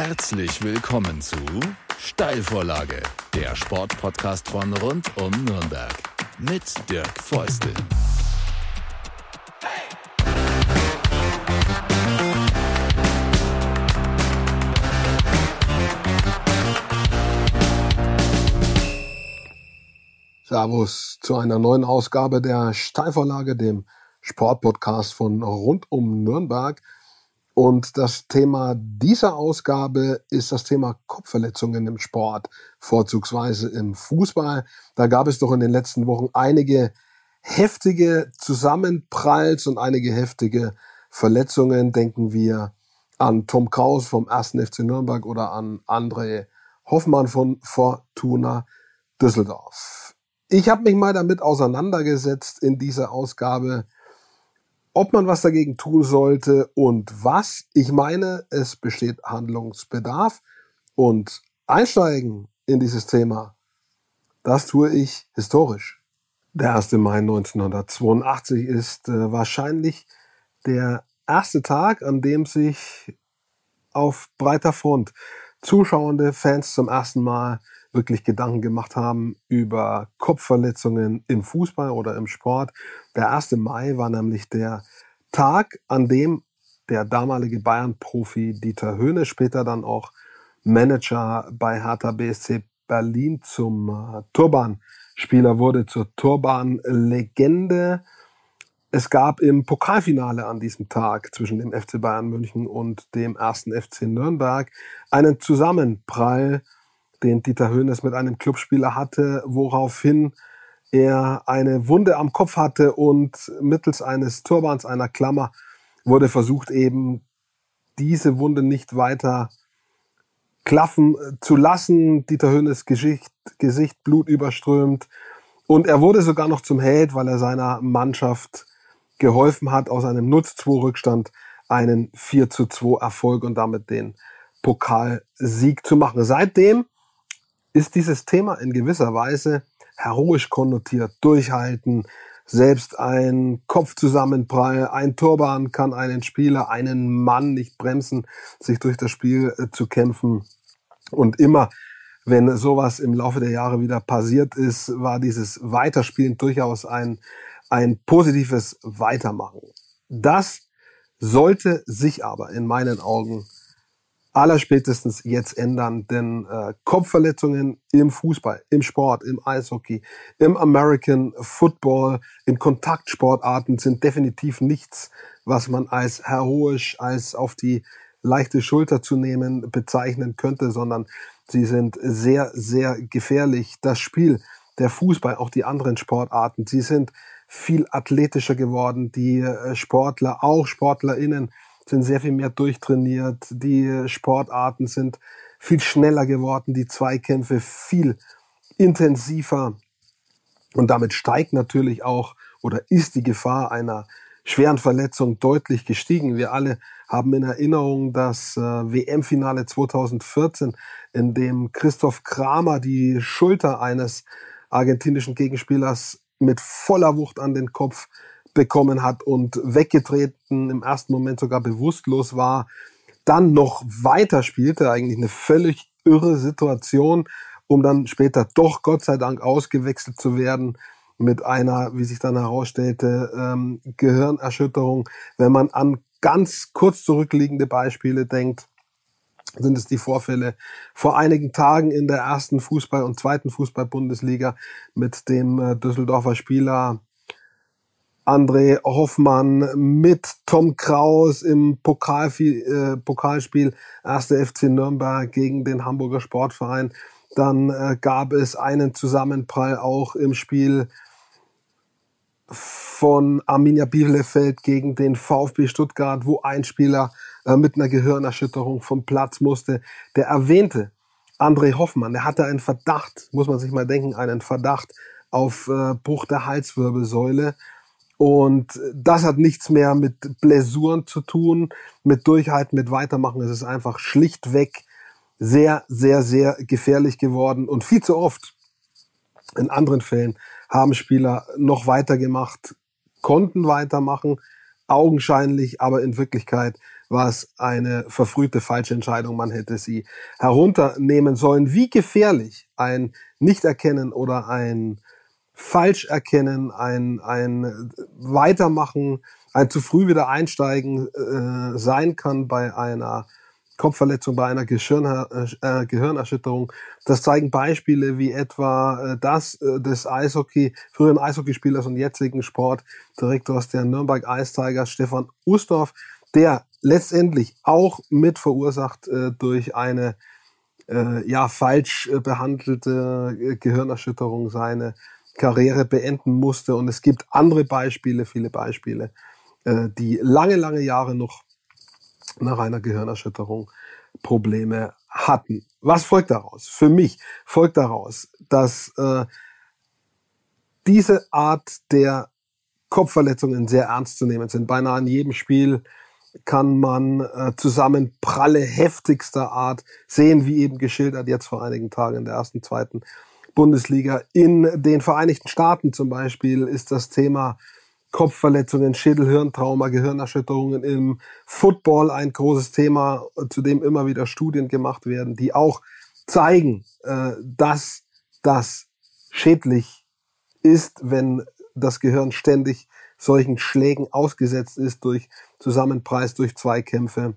Herzlich willkommen zu Steilvorlage, der Sportpodcast von rund um Nürnberg mit Dirk Feustel. Servus zu einer neuen Ausgabe der Steilvorlage, dem Sportpodcast von rund um Nürnberg. Und das Thema dieser Ausgabe ist das Thema Kopfverletzungen im Sport, vorzugsweise im Fußball. Da gab es doch in den letzten Wochen einige heftige Zusammenpralls und einige heftige Verletzungen. Denken wir an Tom Kraus vom 1. FC Nürnberg oder an André Hoffmann von Fortuna Düsseldorf. Ich habe mich mal damit auseinandergesetzt in dieser Ausgabe, ob man was dagegen tun sollte und was. Ich meine, es besteht Handlungsbedarf und einsteigen in dieses Thema, das tue ich historisch. Der 1. Mai 1982 ist äh, wahrscheinlich der erste Tag, an dem sich auf breiter Front zuschauende Fans zum ersten Mal wirklich Gedanken gemacht haben über Kopfverletzungen im Fußball oder im Sport. Der 1. Mai war nämlich der Tag, an dem der damalige Bayern-Profi Dieter Höhne, später dann auch Manager bei Hertha BSC Berlin zum äh, Turban-Spieler wurde, zur Turban-Legende. Es gab im Pokalfinale an diesem Tag zwischen dem FC Bayern München und dem ersten FC Nürnberg einen Zusammenprall den Dieter Höhnes mit einem Clubspieler hatte, woraufhin er eine Wunde am Kopf hatte und mittels eines Turbans, einer Klammer, wurde versucht eben diese Wunde nicht weiter klaffen zu lassen. Dieter Höhnes Gesicht, Gesicht blutüberströmt. Und er wurde sogar noch zum Held, weil er seiner Mannschaft geholfen hat, aus einem Nutz-2-Rückstand einen 4 zu 2 Erfolg und damit den Pokalsieg zu machen. Seitdem ist dieses Thema in gewisser Weise heroisch konnotiert, durchhalten, selbst ein Kopfzusammenprall, ein Turban kann einen Spieler, einen Mann nicht bremsen, sich durch das Spiel äh, zu kämpfen. Und immer, wenn sowas im Laufe der Jahre wieder passiert ist, war dieses Weiterspielen durchaus ein, ein positives Weitermachen. Das sollte sich aber in meinen Augen allerspätestens jetzt ändern, denn äh, Kopfverletzungen im Fußball, im Sport, im Eishockey, im American Football, in Kontaktsportarten sind definitiv nichts, was man als heroisch, als auf die leichte Schulter zu nehmen bezeichnen könnte, sondern sie sind sehr, sehr gefährlich. Das Spiel, der Fußball, auch die anderen Sportarten, sie sind viel athletischer geworden. Die äh, Sportler, auch SportlerInnen, sind sehr viel mehr durchtrainiert, die Sportarten sind viel schneller geworden, die Zweikämpfe viel intensiver und damit steigt natürlich auch oder ist die Gefahr einer schweren Verletzung deutlich gestiegen. Wir alle haben in Erinnerung das äh, WM-Finale 2014, in dem Christoph Kramer die Schulter eines argentinischen Gegenspielers mit voller Wucht an den Kopf bekommen hat und weggetreten, im ersten Moment sogar bewusstlos war, dann noch weiter spielte, eigentlich eine völlig irre Situation, um dann später doch Gott sei Dank ausgewechselt zu werden mit einer, wie sich dann herausstellte, ähm, Gehirnerschütterung. Wenn man an ganz kurz zurückliegende Beispiele denkt, sind es die Vorfälle vor einigen Tagen in der ersten Fußball- und zweiten Fußball-Bundesliga mit dem äh, Düsseldorfer Spieler André Hoffmann mit Tom Kraus im Pokal, äh, Pokalspiel 1. FC Nürnberg gegen den Hamburger Sportverein. Dann äh, gab es einen Zusammenprall auch im Spiel von Arminia Bielefeld gegen den VfB Stuttgart, wo ein Spieler äh, mit einer Gehirnerschütterung vom Platz musste. Der erwähnte André Hoffmann, der hatte einen Verdacht, muss man sich mal denken, einen Verdacht auf äh, Bruch der Halswirbelsäule und das hat nichts mehr mit Blessuren zu tun, mit Durchhalten, mit Weitermachen. Es ist einfach schlichtweg sehr, sehr, sehr gefährlich geworden. Und viel zu oft, in anderen Fällen, haben Spieler noch weitergemacht, konnten weitermachen augenscheinlich, aber in Wirklichkeit war es eine verfrühte falsche Entscheidung. Man hätte sie herunternehmen sollen. Wie gefährlich ein Nichterkennen oder ein Falscherkennen, ein, ein Weitermachen, ein zu früh wieder einsteigen äh, sein kann bei einer Kopfverletzung, bei einer Gehirn, äh, Gehirnerschütterung. Das zeigen Beispiele wie etwa äh, das äh, des Eishockey, früheren Eishockeyspielers und jetzigen Sportdirektors der Nürnberg Ice Tigers, Stefan Ustorf, der letztendlich auch mit verursacht äh, durch eine äh, ja falsch äh, behandelte äh, Gehirnerschütterung seine Karriere beenden musste. Und es gibt andere Beispiele, viele Beispiele, äh, die lange, lange Jahre noch nach einer Gehirnerschütterung Probleme hatten. Was folgt daraus? Für mich folgt daraus, dass äh, diese Art der Kopfverletzungen sehr ernst zu nehmen sind. Beinahe in jedem Spiel kann man äh, Zusammenpralle heftigster Art sehen, wie eben geschildert jetzt vor einigen Tagen in der ersten, zweiten Bundesliga. In den Vereinigten Staaten zum Beispiel ist das Thema Kopfverletzungen, Schädelhirntrauma, Gehirnerschütterungen im Football ein großes Thema, zu dem immer wieder Studien gemacht werden, die auch zeigen, äh, dass das schädlich ist, wenn das Gehirn ständig solchen Schlägen ausgesetzt ist durch Zusammenpreis, durch Zweikämpfe.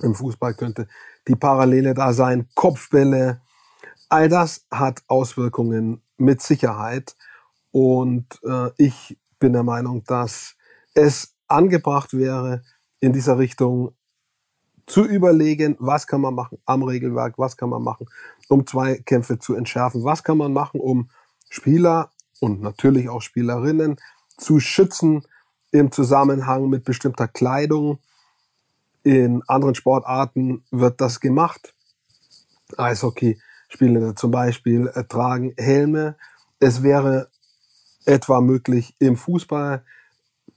Im Fußball könnte die Parallele da sein. Kopfbälle. All das hat Auswirkungen mit Sicherheit. Und äh, ich bin der Meinung, dass es angebracht wäre, in dieser Richtung zu überlegen, was kann man machen am Regelwerk, was kann man machen, um Zweikämpfe zu entschärfen, was kann man machen, um Spieler und natürlich auch Spielerinnen zu schützen im Zusammenhang mit bestimmter Kleidung. In anderen Sportarten wird das gemacht. Eishockey-Spielende zum Beispiel äh, tragen Helme. Es wäre etwa möglich im Fußball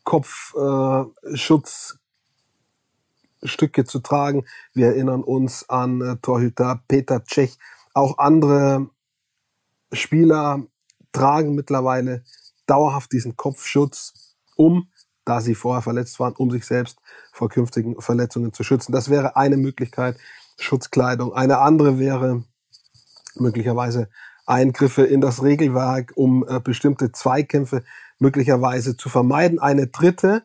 Kopfschutzstücke äh, zu tragen. Wir erinnern uns an äh, Torhüter Peter Cech. Auch andere Spieler tragen mittlerweile dauerhaft diesen Kopfschutz, um, da sie vorher verletzt waren, um sich selbst vor künftigen Verletzungen zu schützen. Das wäre eine Möglichkeit, Schutzkleidung. Eine andere wäre möglicherweise Eingriffe in das Regelwerk, um äh, bestimmte Zweikämpfe möglicherweise zu vermeiden. Eine dritte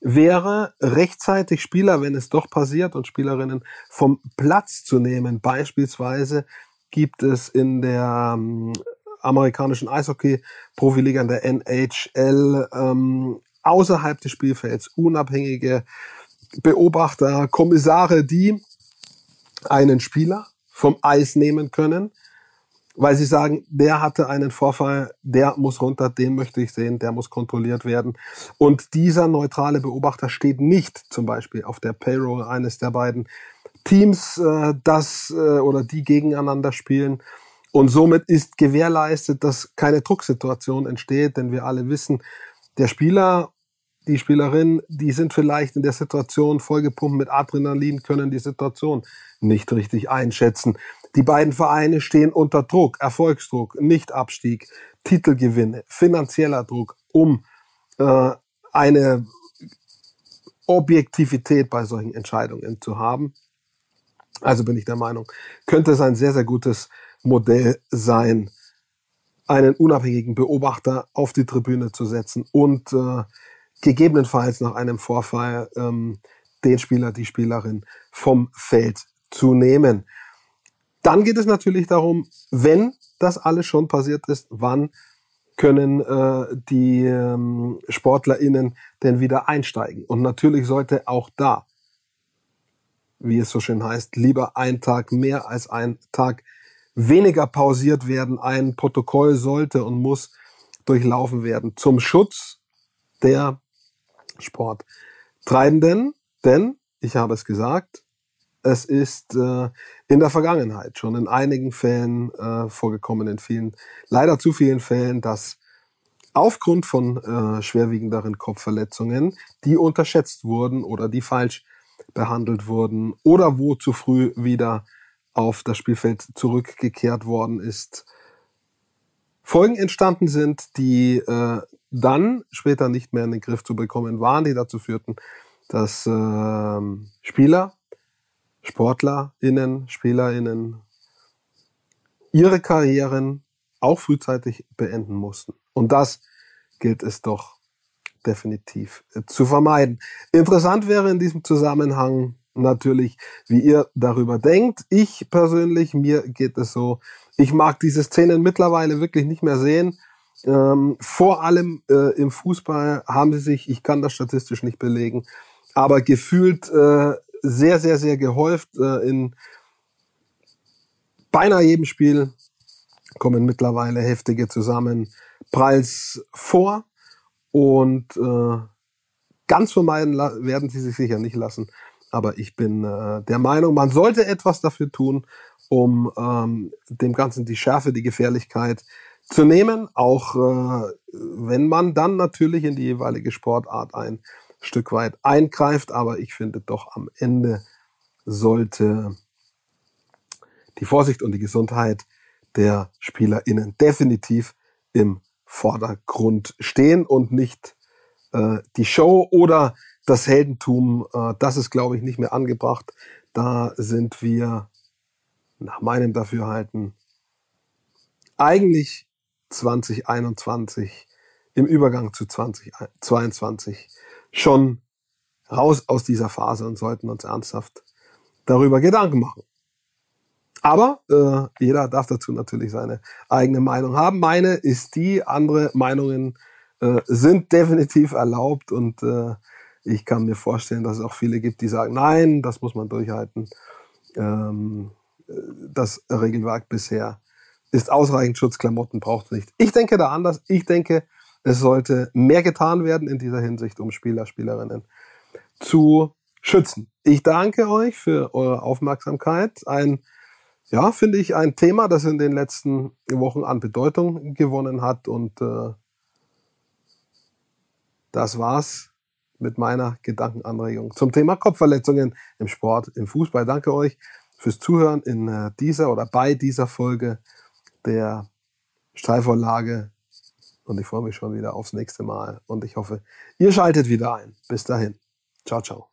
wäre rechtzeitig Spieler, wenn es doch passiert, und Spielerinnen vom Platz zu nehmen. Beispielsweise gibt es in der ähm, amerikanischen Eishockey-Profiliga, der NHL, ähm, außerhalb des Spielfelds unabhängige Beobachter, Kommissare, die einen Spieler vom Eis nehmen können, weil sie sagen, der hatte einen Vorfall, der muss runter, den möchte ich sehen, der muss kontrolliert werden. Und dieser neutrale Beobachter steht nicht zum Beispiel auf der Payroll eines der beiden Teams, äh, das äh, oder die gegeneinander spielen, und somit ist gewährleistet, dass keine Drucksituation entsteht, denn wir alle wissen, der Spieler, die Spielerin, die sind vielleicht in der Situation vollgepumpt mit Adrenalin, können die Situation nicht richtig einschätzen. Die beiden Vereine stehen unter Druck, Erfolgsdruck, Nichtabstieg, Titelgewinne, finanzieller Druck, um äh, eine Objektivität bei solchen Entscheidungen zu haben. Also bin ich der Meinung, könnte es ein sehr, sehr gutes Modell sein, einen unabhängigen Beobachter auf die Tribüne zu setzen und äh, gegebenenfalls nach einem Vorfall ähm, den Spieler, die Spielerin vom Feld zu nehmen. Dann geht es natürlich darum, wenn das alles schon passiert ist, wann können äh, die ähm, SportlerInnen denn wieder einsteigen? Und natürlich sollte auch da, wie es so schön heißt, lieber ein Tag mehr als ein Tag weniger pausiert werden. Ein Protokoll sollte und muss durchlaufen werden zum Schutz der Sporttreibenden. Denn, ich habe es gesagt, es ist äh, in der Vergangenheit schon in einigen Fällen äh, vorgekommen, in vielen, leider zu vielen Fällen, dass aufgrund von äh, schwerwiegenderen Kopfverletzungen, die unterschätzt wurden oder die falsch behandelt wurden oder wo zu früh wieder auf das Spielfeld zurückgekehrt worden ist, Folgen entstanden sind, die äh, dann später nicht mehr in den Griff zu bekommen waren, die dazu führten, dass äh, Spieler, SportlerInnen, SpielerInnen ihre Karrieren auch frühzeitig beenden mussten. Und das gilt es doch definitiv äh, zu vermeiden. Interessant wäre in diesem Zusammenhang natürlich, wie ihr darüber denkt. Ich persönlich, mir geht es so, ich mag diese Szenen mittlerweile wirklich nicht mehr sehen. Ähm, vor allem äh, im Fußball haben sie sich, ich kann das statistisch nicht belegen, aber gefühlt äh, sehr, sehr, sehr gehäuft. Äh, in beinahe jedem Spiel kommen mittlerweile heftige Zusammenpralls vor und äh, ganz vermeiden werden sie sich sicher nicht lassen. Aber ich bin äh, der Meinung, man sollte etwas dafür tun, um ähm, dem Ganzen die Schärfe, die Gefährlichkeit zu nehmen, auch äh, wenn man dann natürlich in die jeweilige Sportart ein Stück weit eingreift. Aber ich finde doch am Ende sollte die Vorsicht und die Gesundheit der SpielerInnen definitiv im Vordergrund stehen und nicht äh, die Show oder das Heldentum. Äh, das ist, glaube ich, nicht mehr angebracht. Da sind wir nach meinem Dafürhalten eigentlich 2021 im Übergang zu 2022 schon raus aus dieser Phase und sollten uns ernsthaft darüber Gedanken machen. Aber äh, jeder darf dazu natürlich seine eigene Meinung haben. Meine ist die, andere Meinungen äh, sind definitiv erlaubt und äh, ich kann mir vorstellen, dass es auch viele gibt, die sagen, nein, das muss man durchhalten. Ähm, das Regelwerk bisher ist ausreichend Schutzklamotten, braucht es nicht. Ich denke da anders. Ich denke, es sollte mehr getan werden in dieser Hinsicht, um Spieler, Spielerinnen zu schützen. Ich danke euch für eure Aufmerksamkeit. Ein ja, finde ich ein Thema, das in den letzten Wochen an Bedeutung gewonnen hat. Und äh, das war's mit meiner Gedankenanregung zum Thema Kopfverletzungen im Sport, im Fußball. Danke euch fürs Zuhören in äh, dieser oder bei dieser Folge der Steilvorlage. Und ich freue mich schon wieder aufs nächste Mal. Und ich hoffe, ihr schaltet wieder ein. Bis dahin. Ciao, ciao.